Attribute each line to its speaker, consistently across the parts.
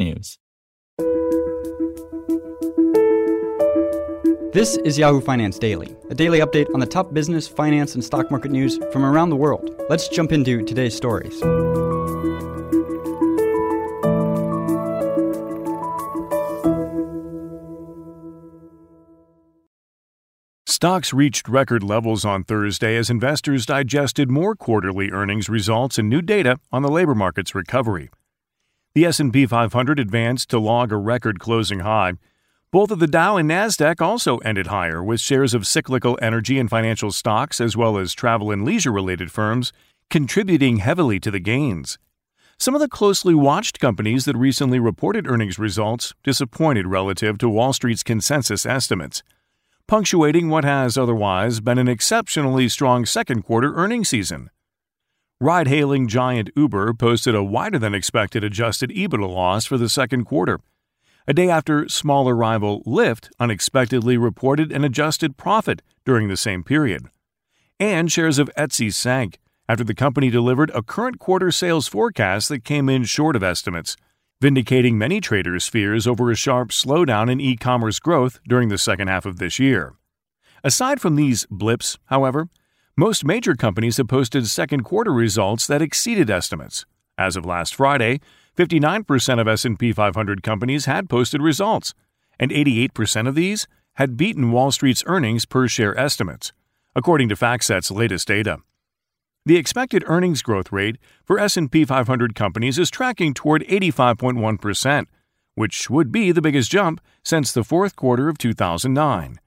Speaker 1: technews.
Speaker 2: This is Yahoo Finance Daily, a daily update on the top business, finance, and stock market news from around the world. Let's jump into today's stories.
Speaker 3: Stocks reached record levels on Thursday as investors digested more quarterly earnings results and new data on the labor market's recovery. The S&P 500 advanced to log a record closing high. Both of the Dow and Nasdaq also ended higher with shares of cyclical energy and financial stocks as well as travel and leisure related firms contributing heavily to the gains. Some of the closely watched companies that recently reported earnings results disappointed relative to Wall Street's consensus estimates punctuating what has otherwise been an exceptionally strong second quarter earnings season. Ride hailing giant Uber posted a wider than expected adjusted EBITDA loss for the second quarter, a day after smaller rival Lyft unexpectedly reported an adjusted profit during the same period. And shares of Etsy sank after the company delivered a current quarter sales forecast that came in short of estimates vindicating many traders' fears over a sharp slowdown in e commerce growth during the second half of this year. Aside from these blips, however, most major companies have posted second quarter results that exceeded estimates. As of last Friday, 59% of S&P 500 companies had posted results, and 88% of these had beaten Wall Street's earnings per share estimates, according to FactSet's latest data. The expected earnings growth rate for S&P 500 companies is tracking toward 85.1%, which would be the biggest jump since the fourth quarter of 2009.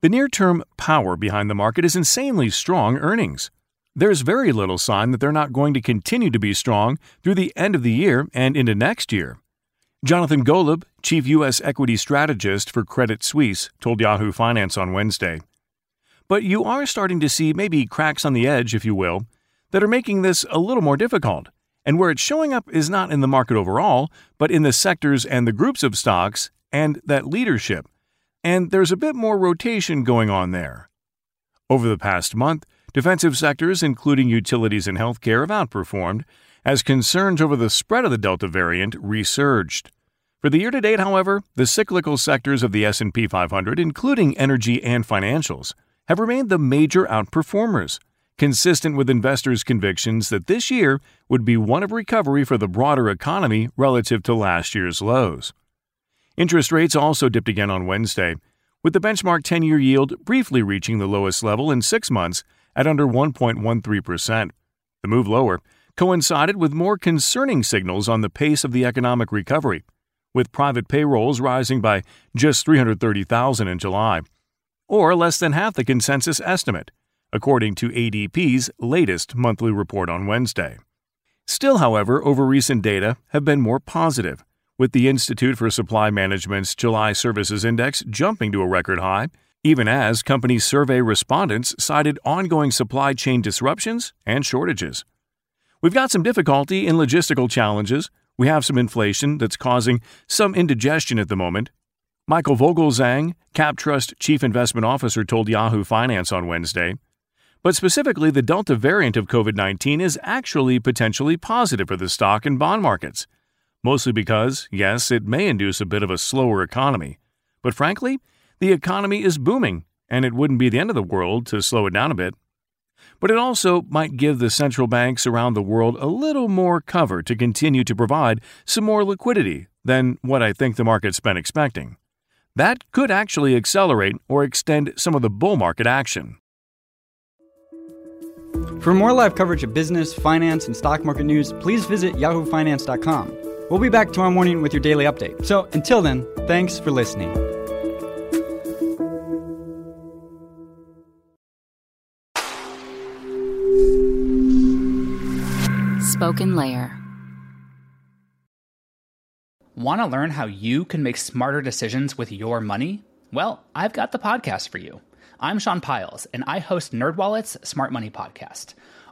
Speaker 3: The near-term power behind the market is insanely strong earnings. There's very little sign that they're not going to continue to be strong through the end of the year and into next year. Jonathan Golub, chief U.S. equity strategist for Credit Suisse, told Yahoo Finance on Wednesday. But you are starting to see maybe cracks on the edge, if you will, that are making this a little more difficult. And where it's showing up is not in the market overall, but in the sectors and the groups of stocks and that leadership. And there's a bit more rotation going on there. Over the past month, defensive sectors, including utilities and healthcare, have outperformed as concerns over the spread of the Delta variant resurged. For the year to date, however, the cyclical sectors of the S&P 500, including energy and financials, have remained the major outperformers, consistent with investors' convictions that this year would be one of recovery for the broader economy relative to last year's lows. Interest rates also dipped again on Wednesday, with the benchmark 10 year yield briefly reaching the lowest level in six months at under 1.13%. The move lower coincided with more concerning signals on the pace of the economic recovery, with private payrolls rising by just 330,000 in July or less than half the consensus estimate, according to ADP's latest monthly report on Wednesday. Still, however, over recent data have been more positive, with the Institute for Supply Management's July Services Index jumping to a record high, even as company survey respondents cited ongoing supply chain disruptions and shortages. We've got some difficulty in logistical challenges. We have some inflation that's causing some indigestion at the moment, Michael Vogelzang, CapTrust Chief Investment Officer, told Yahoo Finance on Wednesday. But specifically, the Delta variant of COVID 19 is actually potentially positive for the stock and bond markets. Mostly because, yes, it may induce a bit of a slower economy. But frankly, the economy is booming, and it wouldn't be the end of the world to slow it down a bit. But it also might give the central banks around the world a little more cover to continue to provide some more liquidity than what I think the market's been expecting. That could actually accelerate or extend some of the bull market action.
Speaker 2: For more live coverage of business, finance, and stock market news, please visit yahoofinance.com. We'll be back tomorrow morning with your daily update. So until then, thanks for listening.
Speaker 4: Spoken Layer.
Speaker 5: Want to learn how you can make smarter decisions with your money? Well, I've got the podcast for you. I'm Sean Pyles, and I host NerdWallet's Smart Money Podcast.